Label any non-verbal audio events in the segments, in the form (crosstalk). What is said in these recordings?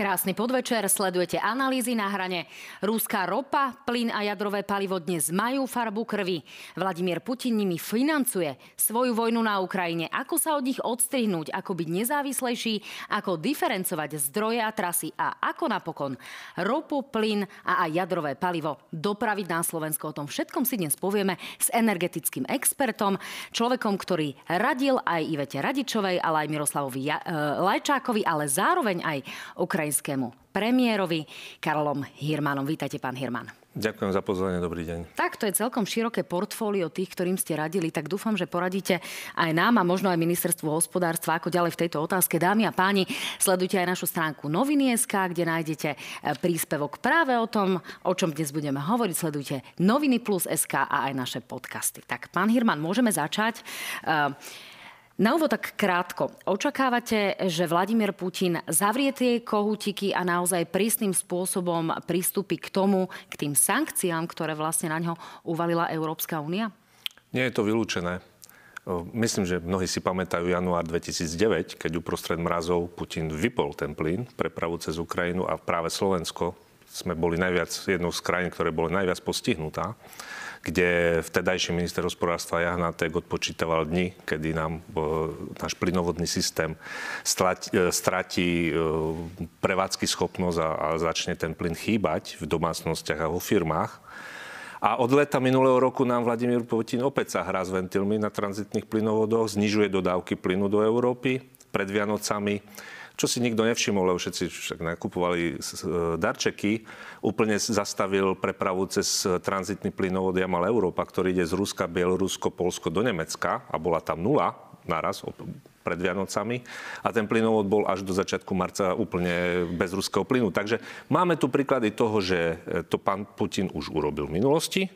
Krásny podvečer, sledujete analýzy na hrane. Rúská ropa, plyn a jadrové palivo dnes majú farbu krvi. Vladimír Putin nimi financuje svoju vojnu na Ukrajine. Ako sa od nich odstrihnúť, ako byť nezávislejší, ako diferencovať zdroje a trasy a ako napokon ropu, plyn a aj jadrové palivo dopraviť na Slovensko. O tom všetkom si dnes povieme s energetickým expertom, človekom, ktorý radil aj Ivete Radičovej, ale aj Miroslavovi e, Lajčákovi, ale zároveň aj Ukrajine ukrajinskému premiérovi Karolom Hirmanom. Vítajte, pán Hirman. Ďakujem za pozvanie, dobrý deň. Tak, to je celkom široké portfólio tých, ktorým ste radili, tak dúfam, že poradíte aj nám a možno aj ministerstvu hospodárstva, ako ďalej v tejto otázke. Dámy a páni, sledujte aj našu stránku noviny.sk, kde nájdete e, príspevok práve o tom, o čom dnes budeme hovoriť. Sledujte noviny plus SK a aj naše podcasty. Tak, pán Hirman, môžeme začať. Uh, na úvod tak krátko. Očakávate, že Vladimír Putin zavrie tie kohútiky a naozaj prísnym spôsobom pristúpi k tomu, k tým sankciám, ktoré vlastne na ňo uvalila Európska únia? Nie je to vylúčené. Myslím, že mnohí si pamätajú január 2009, keď uprostred mrazov Putin vypol ten plyn, prepravu cez Ukrajinu a práve Slovensko sme boli najviac, jednou z krajín, ktoré boli najviac postihnutá kde vtedajší minister hospodárstva Jahnatek odpočítaval dni, kedy nám náš plynovodný systém e, stratí e, prevádzky schopnosť a, a začne ten plyn chýbať v domácnostiach a vo firmách. A od leta minulého roku nám Vladimír Putin opäť sa hrá s ventilmi na tranzitných plynovodoch, znižuje dodávky plynu do Európy pred Vianocami čo si nikto nevšimol, lebo všetci však nakupovali darčeky, úplne zastavil prepravu cez tranzitný plynovod Jamal Európa, ktorý ide z Ruska, Bielorusko, Polsko do Nemecka a bola tam nula naraz pred Vianocami. A ten plynovod bol až do začiatku marca úplne bez ruského plynu. Takže máme tu príklady toho, že to pán Putin už urobil v minulosti.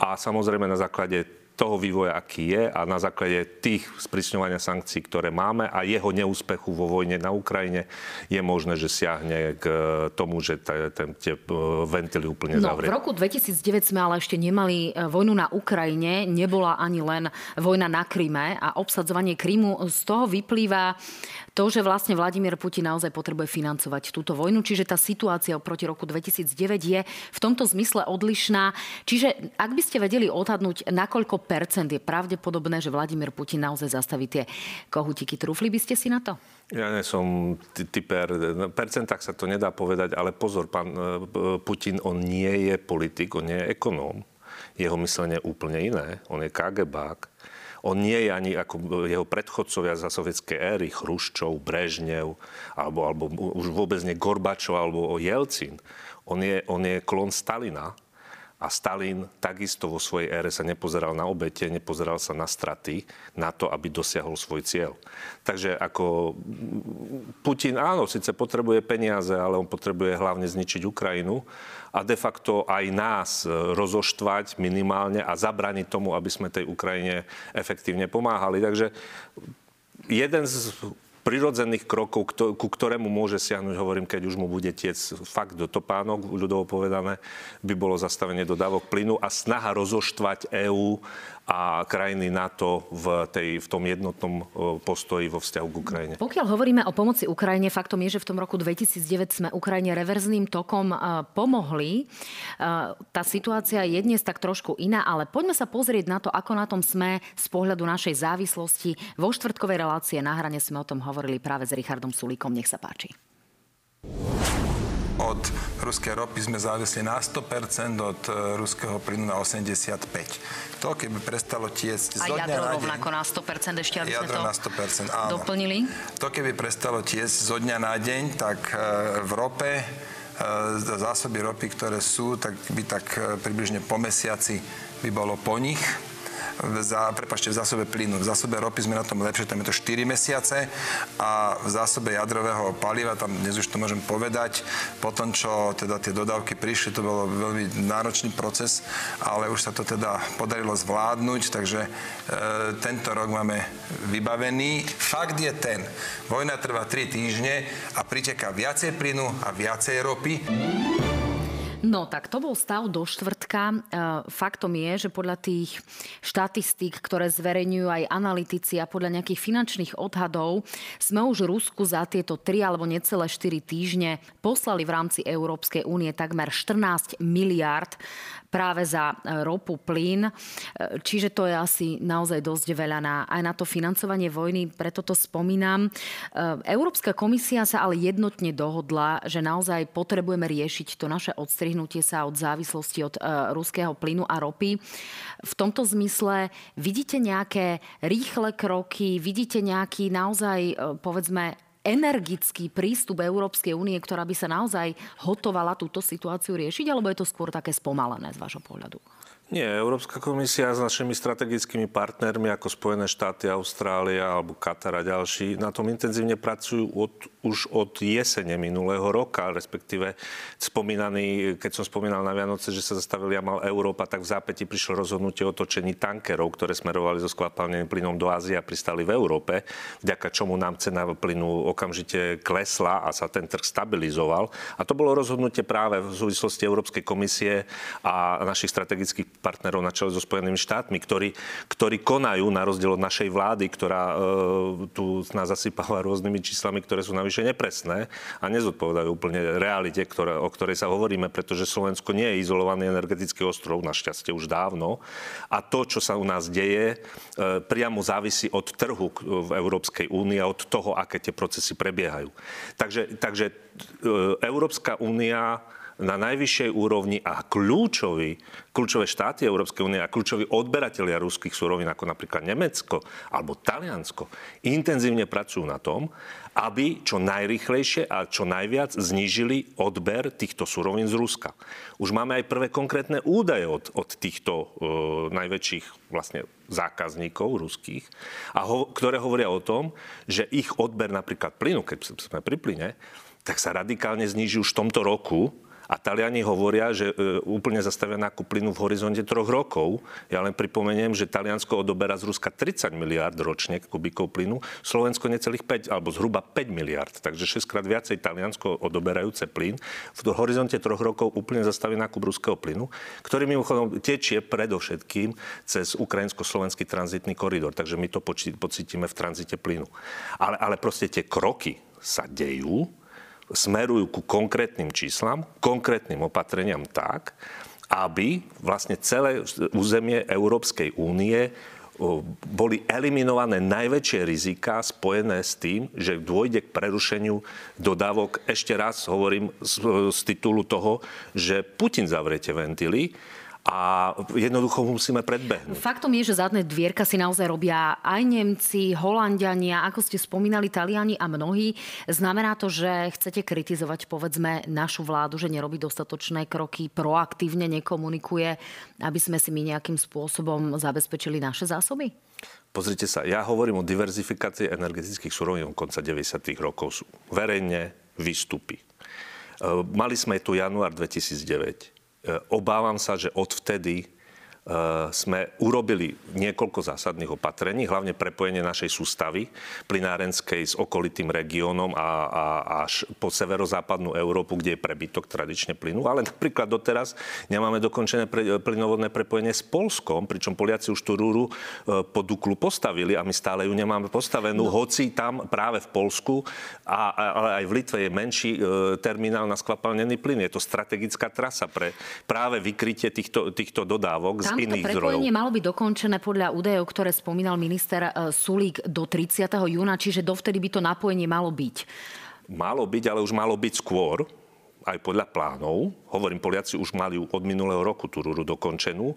A samozrejme na základe toho vývoja, aký je a na základe tých sprísňovania sankcií, ktoré máme a jeho neúspechu vo vojne na Ukrajine je možné, že siahne k tomu, že ten, tie e, ventily úplne no, zavrie. V roku 2009 sme ale ešte nemali e, vojnu na Ukrajine, nebola ani len vojna na Kryme a obsadzovanie Krymu. Z toho vyplýva to, že vlastne Vladimír Putin naozaj potrebuje financovať túto vojnu, čiže tá situácia oproti roku 2009 je v tomto zmysle odlišná. Čiže ak by ste vedeli odhadnúť, nakoľko percent je pravdepodobné, že Vladimír Putin naozaj zastaví tie kohutiky, trúfli by ste si na to? Ja nie som typer, v percentách sa to nedá povedať, ale pozor, pán e, Putin, on nie je politik, on nie je ekonóm. Jeho myslenie je úplne iné. On je KGBák on nie je ani ako jeho predchodcovia za sovietskej éry, Chruščov, Brežnev, alebo, alebo už vôbec nie Gorbačov alebo Jelcin. On je, on je klon Stalina, a Stalin takisto vo svojej ére sa nepozeral na obete, nepozeral sa na straty, na to, aby dosiahol svoj cieľ. Takže ako Putin, áno, síce potrebuje peniaze, ale on potrebuje hlavne zničiť Ukrajinu a de facto aj nás rozoštvať minimálne a zabraniť tomu, aby sme tej Ukrajine efektívne pomáhali. Takže jeden z prirodzených krokov, ku ktorému môže siahnuť, hovorím, keď už mu bude tiec fakt do topánok, ľudovo povedané, by bolo zastavenie dodávok plynu a snaha rozoštvať EÚ a krajiny NATO v, tej, v tom jednotnom postoji vo vzťahu k Ukrajine. Pokiaľ hovoríme o pomoci Ukrajine, faktom je, že v tom roku 2009 sme Ukrajine reverzným tokom pomohli. Tá situácia je dnes tak trošku iná, ale poďme sa pozrieť na to, ako na tom sme z pohľadu našej závislosti. Vo štvrtkovej relácie na hrane sme o tom hovorili práve s Richardom Sulíkom. Nech sa páči od ruskej ropy sme závisli na 100%, od e, ruského plynu na 85%. To, keby prestalo tiecť zo dňa na deň... rovnako na 100% ešte, aby jadro sme to na 100%, áno. doplnili? To, keby prestalo tiecť zo dňa na deň, tak e, v rope e, zásoby ropy, ktoré sú, tak by tak približne po mesiaci by bolo po nich za, prepačte, v zásobe plynu. V zásobe ropy sme na tom lepšie, tam je to 4 mesiace a v zásobe jadrového paliva, tam dnes už to môžem povedať, po tom, čo teda tie dodávky prišli, to bolo veľmi náročný proces, ale už sa to teda podarilo zvládnuť, takže e, tento rok máme vybavený. Fakt je ten, vojna trvá 3 týždne a priteká viacej plynu a viacej ropy. No tak to bol stav do štvrtka. E, faktom je, že podľa tých štatistík, ktoré zverejňujú aj analytici a podľa nejakých finančných odhadov sme už Rusku za tieto 3 alebo necelé 4 týždne poslali v rámci Európskej únie takmer 14 miliard práve za e, ropu, plyn. E, čiže to je asi naozaj dosť veľa na, aj na to financovanie vojny, preto to spomínam. Európska komisia sa ale jednotne dohodla, že naozaj potrebujeme riešiť to naše odstrihnutie sa od závislosti od ruského plynu a ropy. V tomto zmysle vidíte nejaké rýchle kroky, vidíte nejaký naozaj, povedzme, energický prístup Európskej únie, ktorá by sa naozaj hotovala túto situáciu riešiť, alebo je to skôr také spomalené z vášho pohľadu? Nie, Európska komisia s našimi strategickými partnermi ako Spojené štáty, Austrália alebo Katar a ďalší na tom intenzívne pracujú od, už od jesene minulého roka, respektíve spomínaný, keď som spomínal na Vianoce, že sa zastavili a mal Európa, tak v zápäti prišlo rozhodnutie o točení tankerov, ktoré smerovali so skvapalneným plynom do Ázie a pristali v Európe, vďaka čomu nám cena plynu okamžite klesla a sa ten trh stabilizoval. A to bolo rozhodnutie práve v súvislosti Európskej komisie a našich strategických partnerov na čele so Spojenými štátmi, ktorí, ktorí konajú na rozdiel od našej vlády, ktorá e, tu nás zasypáva (laughs) rôznymi číslami, ktoré sú navyše nepresné a nezodpovedajú úplne realite, ktoré, o ktorej sa hovoríme, pretože Slovensko nie je izolovaný energetický ostrov, našťastie už dávno. A to, čo sa u nás deje, e, priamo závisí od trhu v Európskej únii a od toho, aké tie procesy prebiehajú. Takže, takže e, Európska únia na najvyššej úrovni a kľúčoví, kľúčové štáty Európskej únie a kľúčoví odberatelia ruských surovín, ako napríklad Nemecko alebo Taliansko, intenzívne pracujú na tom, aby čo najrychlejšie a čo najviac znížili odber týchto surovín z Ruska. Už máme aj prvé konkrétne údaje od, od týchto uh, najväčších vlastne zákazníkov ruských, a ho, ktoré hovoria o tom, že ich odber napríklad plynu, keď sme pri plyne, tak sa radikálne zníži už v tomto roku a Taliani hovoria, že e, úplne zastavia nákup plynu v horizonte troch rokov. Ja len pripomeniem, že Taliansko odoberá z Ruska 30 miliard ročne kubíkov plynu, Slovensko necelých 5, alebo zhruba 5 miliard. Takže 6 krát viacej Taliansko odoberajúce plyn. V horizonte troch rokov úplne zastaví nákup ruského plynu, ktorý mimochodom tečie predovšetkým cez ukrajinsko-slovenský tranzitný koridor. Takže my to pocítime v tranzite plynu. Ale, ale proste tie kroky sa dejú, smerujú ku konkrétnym číslam, konkrétnym opatreniam tak, aby vlastne celé územie Európskej únie boli eliminované najväčšie rizika spojené s tým, že dôjde k prerušeniu dodávok. Ešte raz hovorím z, z titulu toho, že Putin zavriete ventily a jednoducho musíme predbehnúť. Faktom je, že zadné dvierka si naozaj robia aj Nemci, Holandiania, ako ste spomínali, Taliani a mnohí. Znamená to, že chcete kritizovať, povedzme, našu vládu, že nerobí dostatočné kroky, proaktívne nekomunikuje, aby sme si my nejakým spôsobom zabezpečili naše zásoby? Pozrite sa, ja hovorím o diverzifikácii energetických surovín od konca 90. rokov. Verejne výstupy. E, mali sme tu január 2009 E, obávam sa, že odvtedy sme urobili niekoľko zásadných opatrení, hlavne prepojenie našej sústavy plinárenskej s okolitým regiónom a, a až po severozápadnú Európu, kde je prebytok tradične plynu. Ale napríklad doteraz nemáme dokončené pre, plynovodné prepojenie s Polskom, pričom Poliaci už tú rúru e, po Duklu postavili a my stále ju nemáme postavenú, no. hoci tam práve v Polsku, a, ale aj v Litve je menší e, terminál na skvapalnený plyn. Je to strategická trasa pre práve vykrytie týchto, týchto dodávok z iných zdrojov. prepojenie malo byť dokončené podľa údajov, ktoré spomínal minister e, Sulík do 30. júna, čiže dovtedy by to napojenie malo byť. Malo byť, ale už malo byť skôr aj podľa plánov. Hovorím, Poliaci už mali od minulého roku tú rúru dokončenú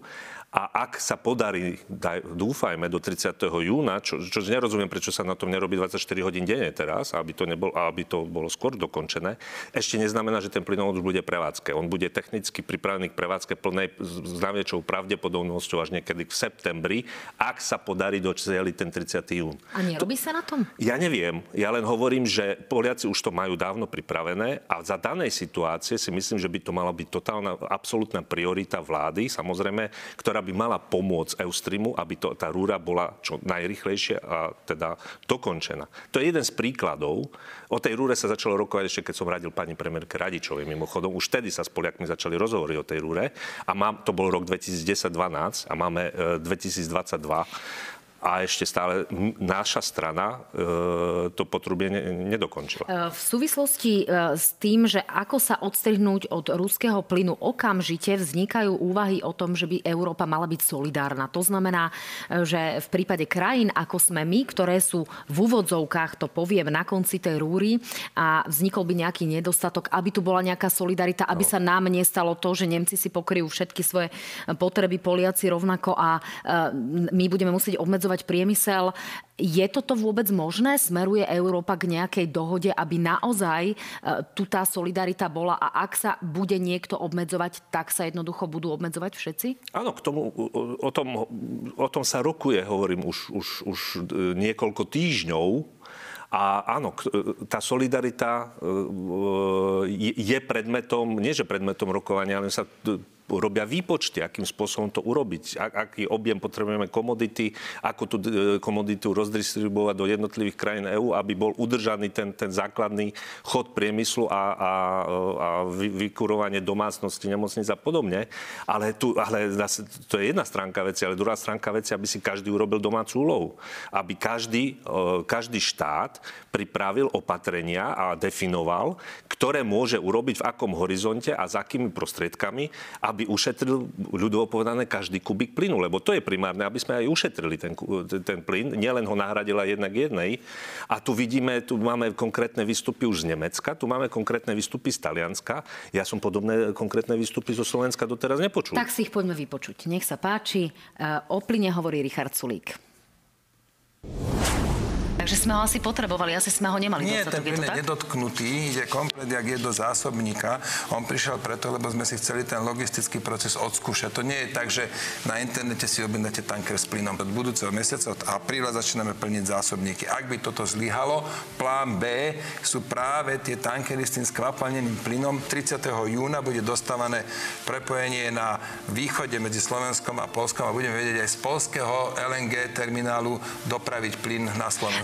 a ak sa podarí, dúfajme, do 30. júna, čo, čo nerozumiem, prečo sa na tom nerobí 24 hodín denne teraz, aby to, nebol, aby to bolo skôr dokončené, ešte neznamená, že ten plynovod už bude prevádzke. On bude technicky pripravený k prevádzke plnej s najväčšou pravdepodobnosťou až niekedy v septembri, ak sa podarí doceliť ten 30. jún. A nerobí sa na tom? Ja neviem. Ja len hovorím, že Poliaci už to majú dávno pripravené a za danej situácie si myslím, že by to mala byť totálna, absolútna priorita vlády, samozrejme, ktorá by mala pomôcť Eustreamu, aby to, tá rúra bola čo najrychlejšie a teda dokončená. To je jeden z príkladov. O tej rúre sa začalo rokovať ešte, keď som radil pani premiérke Radičovej mimochodom. Už vtedy sa s Poliakmi začali rozhovoriť o tej rúre a mám, to bol rok 2010-12 a máme 2022 e, a ešte stále naša strana e, to potrubie nedokončila. E, v súvislosti e, s tým, že ako sa odstrihnúť od ruského plynu, okamžite vznikajú úvahy o tom, že by Európa mala byť solidárna. To znamená, že v prípade krajín, ako sme my, ktoré sú v úvodzovkách, to poviem, na konci tej rúry a vznikol by nejaký nedostatok, aby tu bola nejaká solidarita, aby no. sa nám nestalo to, že Nemci si pokryjú všetky svoje potreby, Poliaci rovnako a my budeme musieť obmedzovať obmedzovať priemysel. Je toto vôbec možné? Smeruje Európa k nejakej dohode, aby naozaj e, tu tá solidarita bola a ak sa bude niekto obmedzovať, tak sa jednoducho budú obmedzovať všetci? Áno, k tomu, o, tom, o tom sa rokuje, hovorím, už, už, už e, niekoľko týždňov. A áno, e, tá solidarita je predmetom, nie že predmetom rokovania, ale sa robia výpočty, akým spôsobom to urobiť, aký objem potrebujeme komodity, ako tú e, komoditu rozdistribuovať do jednotlivých krajín EÚ, aby bol udržaný ten, ten základný chod priemyslu a, a, a vykurovanie domácnosti, nemocnic a podobne. Ale, tu, ale to je jedna stránka veci, ale druhá stránka veci, aby si každý urobil domácu úlohu. Aby každý, e, každý štát pripravil opatrenia a definoval, ktoré môže urobiť v akom horizonte a s akými prostriedkami, ušetril ľudovo povedané každý kubík plynu, lebo to je primárne, aby sme aj ušetrili ten, ten plyn, nielen ho nahradila jednak jednej. A tu vidíme, tu máme konkrétne výstupy už z Nemecka, tu máme konkrétne výstupy z Talianska. Ja som podobné konkrétne výstupy zo Slovenska doteraz nepočul. Tak si ich poďme vypočuť. Nech sa páči. O plyne hovorí Richard Sulík. Takže sme ho asi potrebovali, asi sme ho nemali Nie, ten plyn je nedotknutý, ide komplet, jak je do zásobníka. On prišiel preto, lebo sme si chceli ten logistický proces odskúšať. To nie je tak, že na internete si objednáte tanker s plynom. Od budúceho mesiaca, od apríla začíname plniť zásobníky. Ak by toto zlyhalo, plán B sú práve tie tankery s tým skvapalneným plynom. 30. júna bude dostávané prepojenie na východe medzi Slovenskom a Polskom a budeme vedieť aj z polského LNG terminálu dopraviť plyn na Slovensku.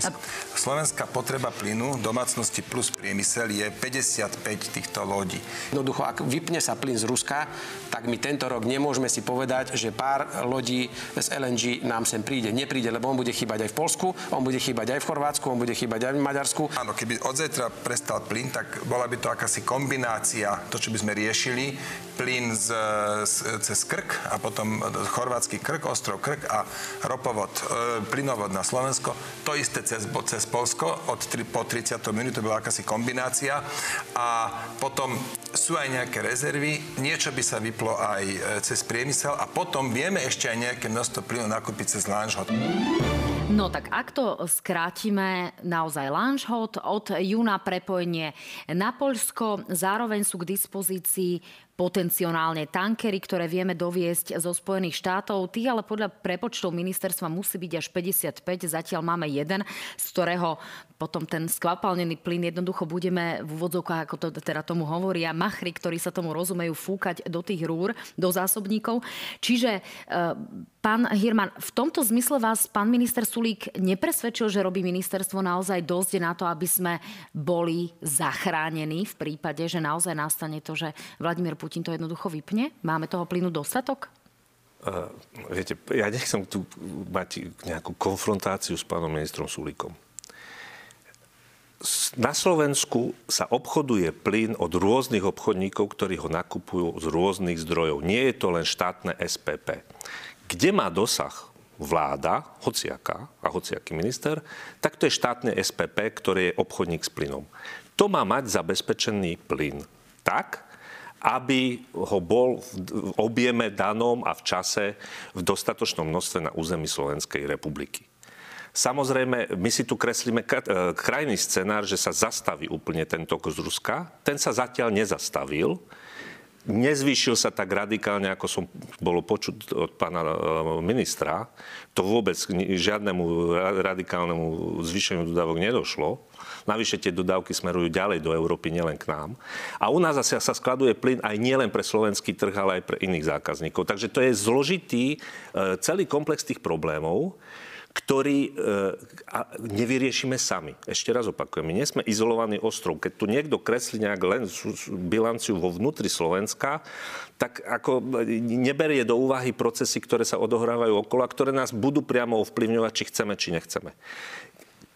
Slovenská potreba plynu domácnosti plus priemysel je 55 týchto lodí. Jednoducho, ak vypne sa plyn z Ruska, tak my tento rok nemôžeme si povedať, že pár lodí z LNG nám sem príde. Nepríde, lebo on bude chýbať aj v Polsku, on bude chýbať aj v Chorvátsku, on bude chýbať aj v Maďarsku. Áno, keby od zajtra prestal plyn, tak bola by to akási kombinácia, to, čo by sme riešili, plyn z, z, cez Krk a potom chorvátsky Krk, ostrov Krk a ropovod, e, plynovod na Slovensko. To isté cez, cez Polsko od tri, po 30 minút, to bola akási kombinácia. A potom sú aj nejaké rezervy, niečo by sa vyplo aj e, cez priemysel a potom vieme ešte aj nejaké množstvo plynu nakúpiť cez Lanžhot. No tak ak to skrátime, naozaj Lanžhot, od júna prepojenie na Poľsko, zároveň sú k dispozícii potenciálne tankery, ktoré vieme doviesť zo Spojených štátov. Tých ale podľa prepočtov ministerstva musí byť až 55. Zatiaľ máme jeden, z ktorého potom ten skvapalnený plyn jednoducho budeme v úvodzovkách, ako to teda tomu hovoria, machry, ktorí sa tomu rozumejú, fúkať do tých rúr, do zásobníkov. Čiže e, pán Hirman, v tomto zmysle vás pán minister Sulík nepresvedčil, že robí ministerstvo naozaj dosť na to, aby sme boli zachránení v prípade, že naozaj nastane to, že Vladimír Putin to jednoducho vypne? Máme toho plynu dostatok? Uh, viete, ja nechcem tu mať nejakú konfrontáciu s pánom ministrom Sulíkom. Na Slovensku sa obchoduje plyn od rôznych obchodníkov, ktorí ho nakupujú z rôznych zdrojov. Nie je to len štátne SPP. Kde má dosah vláda, hociaká a hociaký minister, tak to je štátne SPP, ktorý je obchodník s plynom. To má mať zabezpečený plyn tak, aby ho bol v objeme danom a v čase v dostatočnom množstve na území Slovenskej republiky. Samozrejme, my si tu kreslíme e, krajný scenár, že sa zastaví úplne ten tok z Ruska. Ten sa zatiaľ nezastavil. Nezvýšil sa tak radikálne, ako som bolo počuť od pána e, ministra. To vôbec žiadnemu radikálnemu zvýšeniu dodávok nedošlo. Navyše tie dodávky smerujú ďalej do Európy, nielen k nám. A u nás zase sa skladuje plyn aj nielen pre slovenský trh, ale aj pre iných zákazníkov. Takže to je zložitý e, celý komplex tých problémov, ktorý e, nevyriešime sami. Ešte raz opakujem, my nie sme izolovaný ostrov. Keď tu niekto kreslí nejak len bilanciu vo vnútri Slovenska, tak ako neberie do úvahy procesy, ktoré sa odohrávajú okolo a ktoré nás budú priamo ovplyvňovať, či chceme, či nechceme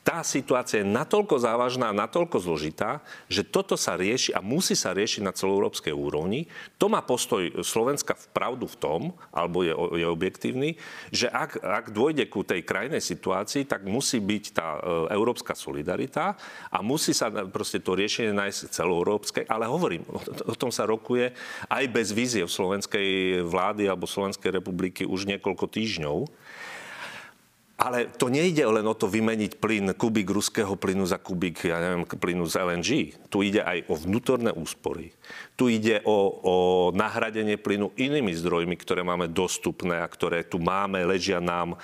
tá situácia je natoľko závažná natoľko zložitá, že toto sa rieši a musí sa riešiť na celoeurópskej úrovni. To má postoj Slovenska v pravdu v tom, alebo je, je objektívny, že ak, ak dôjde ku tej krajnej situácii, tak musí byť tá e, európska solidarita a musí sa proste to riešenie nájsť celoeurópske. Ale hovorím, o, o tom sa rokuje aj bez vízie v slovenskej vlády alebo Slovenskej republiky už niekoľko týždňov. Ale to nejde len o to vymeniť plyn, kubík ruského plynu za kubík, ja neviem, plynu z LNG. Tu ide aj o vnútorné úspory. Tu ide o, o nahradenie plynu inými zdrojmi, ktoré máme dostupné a ktoré tu máme, ležia nám e,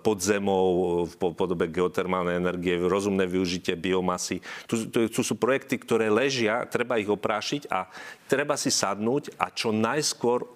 pod zemou v podobe geotermálnej energie, rozumné využitie biomasy. Tu, tu, tu sú projekty, ktoré ležia, treba ich oprášiť a treba si sadnúť a čo najskôr e,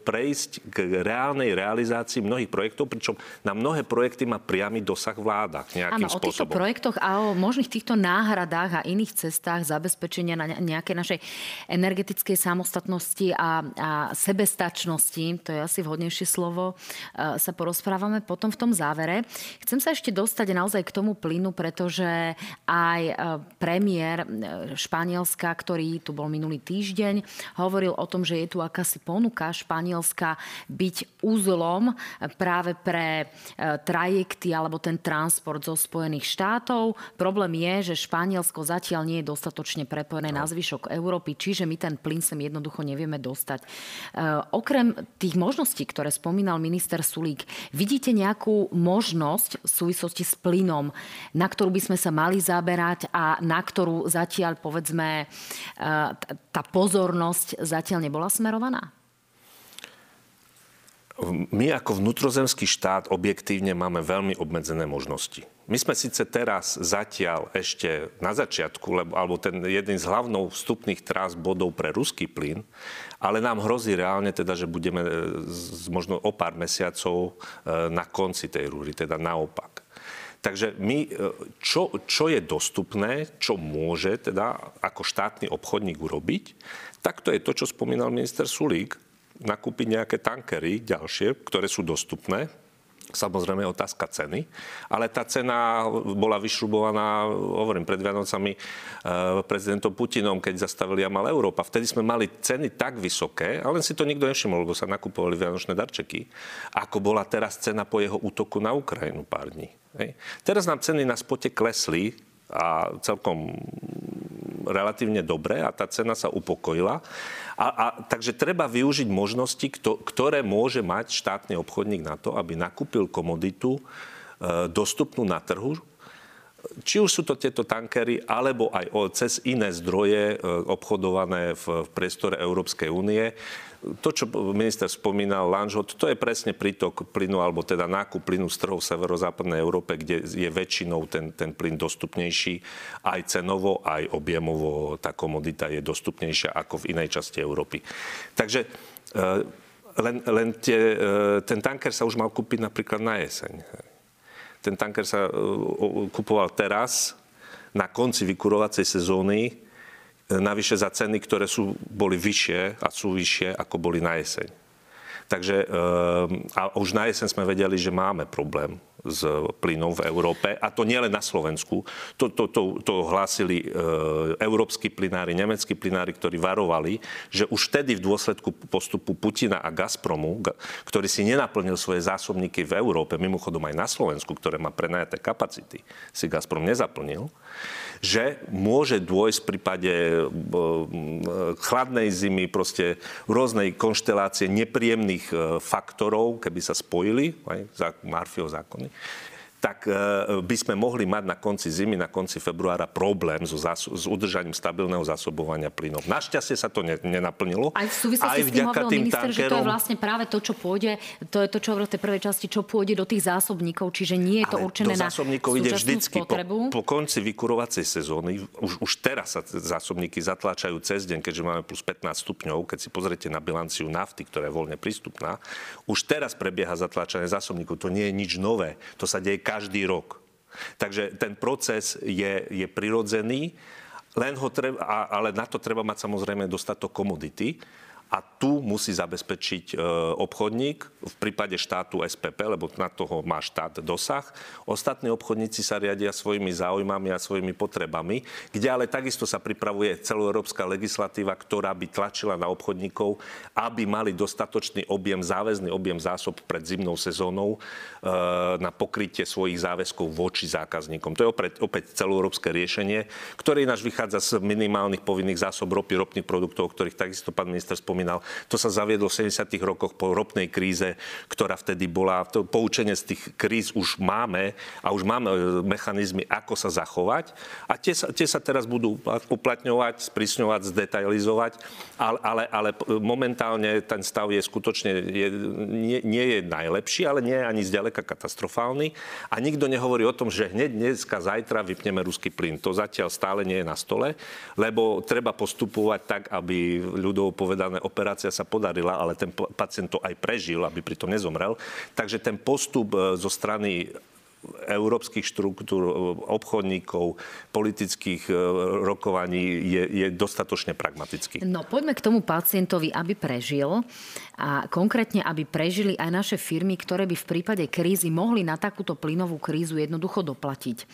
prejsť k reálnej realizácii mnohých projektov, pričom na mnohé projekty má priamy dosah vláda nejakým Áno, spôsobom. o týchto projektoch a o možných týchto náhradách a iných cestách zabezpečenia na nejaké našej energetickej samostatnosti a, a sebestačnosti, to je asi vhodnejšie slovo, e, sa porozprávame potom v tom závere. Chcem sa ešte dostať naozaj k tomu plynu, pretože aj e, premiér Španielska, ktorý tu bol minulý týždeň, týždeň hovoril o tom, že je tu akási ponuka Španielska byť úzlom práve pre e, trajekty alebo ten transport zo Spojených štátov. Problém je, že Španielsko zatiaľ nie je dostatočne prepojené no. na zvyšok Európy, čiže my ten plyn sem jednoducho nevieme dostať. E, okrem tých možností, ktoré spomínal minister Sulík, vidíte nejakú možnosť v súvislosti s plynom, na ktorú by sme sa mali zaberať a na ktorú zatiaľ povedzme e, tá pozornosť pozornosť zatiaľ nebola smerovaná? My ako vnútrozemský štát objektívne máme veľmi obmedzené možnosti. My sme síce teraz zatiaľ ešte na začiatku, lebo, alebo ten jeden z hlavnou vstupných trás bodov pre ruský plyn, ale nám hrozí reálne teda, že budeme e, z, možno o pár mesiacov e, na konci tej rúry, teda naopak. Takže my, e, čo, čo je dostupné, čo môže teda ako štátny obchodník urobiť, tak to je to, čo spomínal minister Sulík, nakúpiť nejaké tankery ďalšie, ktoré sú dostupné, Samozrejme otázka ceny, ale tá cena bola vyšrubovaná, hovorím, pred Vianocami e, prezidentom Putinom, keď zastavili Amal Európa. Vtedy sme mali ceny tak vysoké, ale si to nikto nevšimol, lebo sa nakupovali vianočné darčeky, ako bola teraz cena po jeho útoku na Ukrajinu pár dní. Hej. Teraz nám ceny na spote klesli a celkom relatívne dobre a tá cena sa upokojila. A, a, takže treba využiť možnosti, kto, ktoré môže mať štátny obchodník na to, aby nakúpil komoditu e, dostupnú na trhu, či už sú to tieto tankery, alebo aj cez iné zdroje e, obchodované v, priestore Európskej únie to, čo minister spomínal, Lanžot, to je presne prítok plynu, alebo teda nákup plynu z trhov v severozápadnej Európe, kde je väčšinou ten, ten plyn dostupnejší. Aj cenovo, aj objemovo tá komodita je dostupnejšia ako v inej časti Európy. Takže e, len, len tie, e, ten tanker sa už mal kúpiť napríklad na jeseň. Ten tanker sa e, kupoval teraz, na konci vykurovacej sezóny, navyše za ceny, ktoré sú, boli vyššie a sú vyššie, ako boli na jeseň. Takže ehm, a už na jeseň sme vedeli, že máme problém s plynom v Európe. A to nielen na Slovensku. To, to, to, to hlásili e, európsky plynári, nemeckí plynári, ktorí varovali, že už vtedy v dôsledku postupu Putina a Gazpromu, ktorý si nenaplnil svoje zásobníky v Európe, mimochodom aj na Slovensku, ktoré má prenajaté kapacity, si Gazprom nezaplnil, že môže dôjsť v prípade e, chladnej zimy, proste rôznej konštelácie nepríjemných e, faktorov, keby sa spojili, aj Marfieho zákony, tak by sme mohli mať na konci zimy, na konci februára problém so záso- s udržaním stabilného zásobovania plynov. Našťastie sa to ne- nenaplnilo. Aj v súvislosti aj s tým hovoril minister, tankerom... že to je vlastne práve to, čo pôjde, to je to, čo hovoril v tej prvej časti, čo pôjde do tých zásobníkov, čiže nie je to Ale určené do zásobníkov na ide vždycky po, po konci vykurovacej sezóny. Už, už teraz sa zásobníky zatláčajú cez deň, keďže máme plus 15 stupňov. Keď si pozriete na bilanciu nafty, ktorá je voľne prístupná, už teraz prebieha zatláčanie zásobníkov. To nie je nič nové. To sa deje každý rok. Takže ten proces je, je prirodzený, len ho treba, ale na to treba mať samozrejme dostatok komodity a tu musí zabezpečiť e, obchodník, v prípade štátu SPP, lebo na toho má štát dosah. Ostatní obchodníci sa riadia svojimi záujmami a svojimi potrebami, kde ale takisto sa pripravuje celoeurópska legislatíva, ktorá by tlačila na obchodníkov, aby mali dostatočný objem, záväzný objem zásob pred zimnou sezónou e, na pokrytie svojich záväzkov voči zákazníkom. To je opäť, opäť celoeurópske riešenie, ktoré ináč vychádza z minimálnych povinných zásob ropy, ropných produktov, o ktorých takisto pán minister spomínal spomínal, to sa zaviedlo v 70. rokoch po ropnej kríze, ktorá vtedy bola. To poučenie z tých kríz už máme a už máme e, mechanizmy, ako sa zachovať. A tie sa, tie sa teraz budú uplatňovať, sprísňovať, zdetailizovať, ale, ale, ale momentálne ten stav je skutočne, je, nie, nie je najlepší, ale nie je ani zďaleka katastrofálny. A nikto nehovorí o tom, že hneď dneska, zajtra vypneme ruský plyn. To zatiaľ stále nie je na stole, lebo treba postupovať tak, aby ľudov povedané operácia sa podarila, ale ten pacient to aj prežil, aby pritom nezomrel. Takže ten postup e, zo strany európskych štruktúr, e, obchodníkov, politických e, rokovaní je, je dostatočne pragmatický. No poďme k tomu pacientovi, aby prežil a konkrétne, aby prežili aj naše firmy, ktoré by v prípade krízy mohli na takúto plynovú krízu jednoducho doplatiť.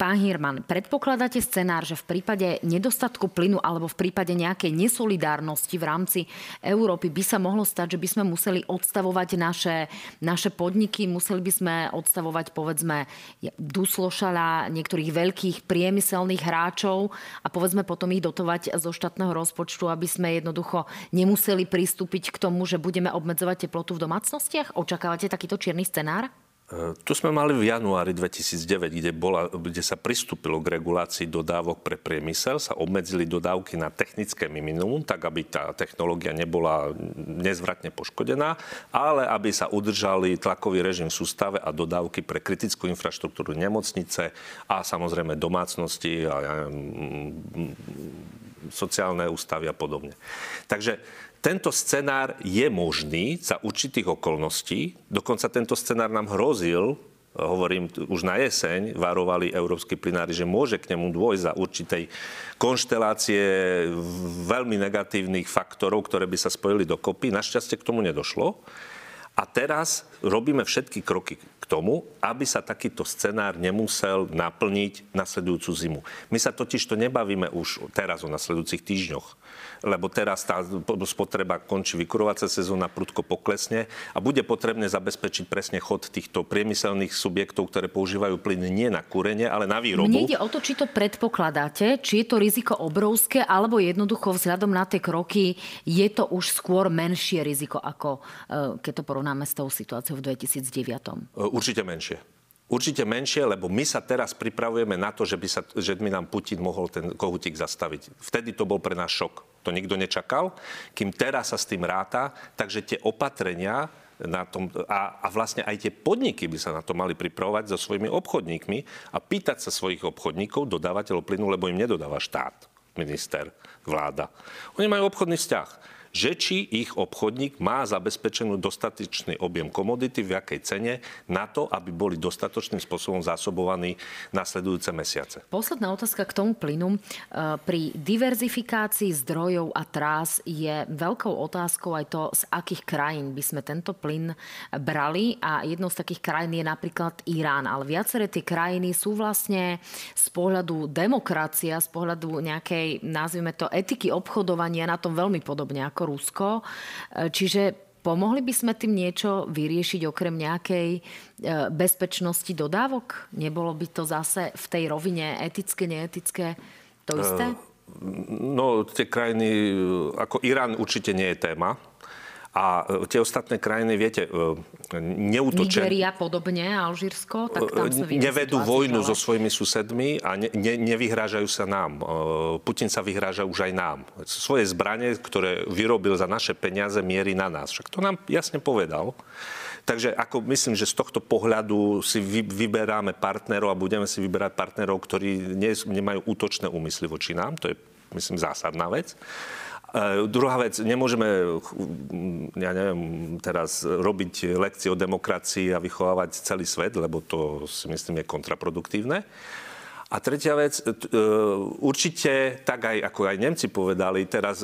Pán Hirman, predpokladáte scenár, že v prípade nedostatku plynu alebo v prípade nejakej nesolidárnosti v rámci Európy by sa mohlo stať, že by sme museli odstavovať naše, naše podniky, museli by sme odstavovať povedzme Duslošala, niektorých veľkých priemyselných hráčov a povedzme potom ich dotovať zo štátneho rozpočtu, aby sme jednoducho nemuseli pristúpiť k tomu, že budeme obmedzovať teplotu v domácnostiach? Očakávate takýto čierny scenár? E, tu sme mali v januári 2009, kde, bola, kde sa pristúpilo k regulácii dodávok pre priemysel, sa obmedzili dodávky na technické minimum, tak aby tá technológia nebola nezvratne poškodená, ale aby sa udržali tlakový režim v sústave a dodávky pre kritickú infraštruktúru nemocnice a samozrejme domácnosti a sociálne ústavy a podobne. Takže tento scenár je možný za určitých okolností. Dokonca tento scenár nám hrozil, hovorím už na jeseň, varovali európsky plinári, že môže k nemu dôjsť za určitej konštelácie veľmi negatívnych faktorov, ktoré by sa spojili dokopy. Našťastie k tomu nedošlo. A teraz robíme všetky kroky k tomu, aby sa takýto scenár nemusel naplniť nasledujúcu zimu. My sa totiž to nebavíme už teraz o nasledujúcich týždňoch lebo teraz tá spotreba končí vykurovacia sezóna, prudko poklesne a bude potrebné zabezpečiť presne chod týchto priemyselných subjektov, ktoré používajú plyn nie na kúrenie, ale na výrobu. Mne ide o to, či to predpokladáte, či je to riziko obrovské, alebo jednoducho vzhľadom na tie kroky je to už skôr menšie riziko, ako e, keď to porovnáme s tou situáciou v 2009. E, určite menšie. Určite menšie, lebo my sa teraz pripravujeme na to, že by, sa, že by nám Putin mohol ten kohutík zastaviť. Vtedy to bol pre nás šok. To nikto nečakal, kým teraz sa s tým ráta, takže tie opatrenia na tom, a, a vlastne aj tie podniky by sa na to mali pripravovať so svojimi obchodníkmi a pýtať sa svojich obchodníkov, dodávateľov plynu, lebo im nedodáva štát, minister, vláda. Oni majú obchodný vzťah že či ich obchodník má zabezpečenú dostatočný objem komodity, v jakej cene, na to, aby boli dostatočným spôsobom zásobovaní nasledujúce mesiace. Posledná otázka k tomu plynu. E, pri diverzifikácii zdrojov a trás je veľkou otázkou aj to, z akých krajín by sme tento plyn brali a jednou z takých krajín je napríklad Irán, ale viaceré tie krajiny sú vlastne z pohľadu demokracia, z pohľadu nejakej, nazvime to, etiky obchodovania na tom veľmi podobne ako ako Rusko. E, čiže pomohli by sme tým niečo vyriešiť okrem nejakej e, bezpečnosti dodávok? Nebolo by to zase v tej rovine etické, neetické to isté? No, tie krajiny, ako Irán určite nie je téma A e, tie ostatné krajiny, viete, e, neútočia... Nigeria podobne, Alžírsko, tak tam sa Nevedú vojnu so svojimi susedmi a ne, ne, nevyhrážajú sa nám. Putin sa vyhráža už aj nám. Svoje zbranie, ktoré vyrobil za naše peniaze, mierí na nás. Však to nám jasne povedal. Takže ako myslím, že z tohto pohľadu si vy, vyberáme partnerov a budeme si vyberať partnerov, ktorí nie, nemajú útočné úmysly voči nám. To je, myslím, zásadná vec. Uh, druhá vec, nemôžeme, ja neviem, teraz robiť lekcie o demokracii a vychovávať celý svet, lebo to si myslím je kontraproduktívne. A tretia vec, e, určite, tak aj ako aj Nemci povedali, teraz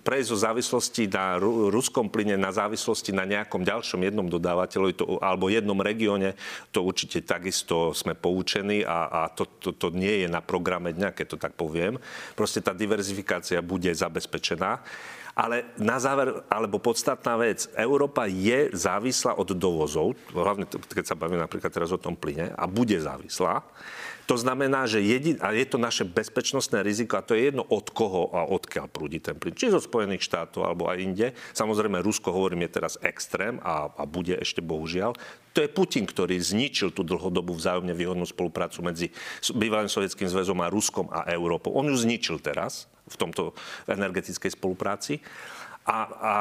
prejsť zo závislosti na ruskom plyne na závislosti na nejakom ďalšom jednom dodávateľovi to, alebo jednom regióne, to určite takisto sme poučení a, a to, to, to nie je na programe dňa, keď to tak poviem. Proste tá diverzifikácia bude zabezpečená. Ale na záver, alebo podstatná vec, Európa je závislá od dovozov, hlavne keď sa bavíme napríklad teraz o tom plyne, a bude závislá. To znamená, že jedin, a je to naše bezpečnostné riziko a to je jedno od koho a odkiaľ prúdi ten plyn. Či zo Spojených štátov alebo aj inde. Samozrejme, Rusko, hovorím, je teraz extrém a, a bude ešte bohužiaľ. To je Putin, ktorý zničil tú dlhodobú vzájomne výhodnú spoluprácu medzi bývalým sovietským zväzom a Ruskom a Európou. On ju zničil teraz v tomto energetickej spolupráci. A, a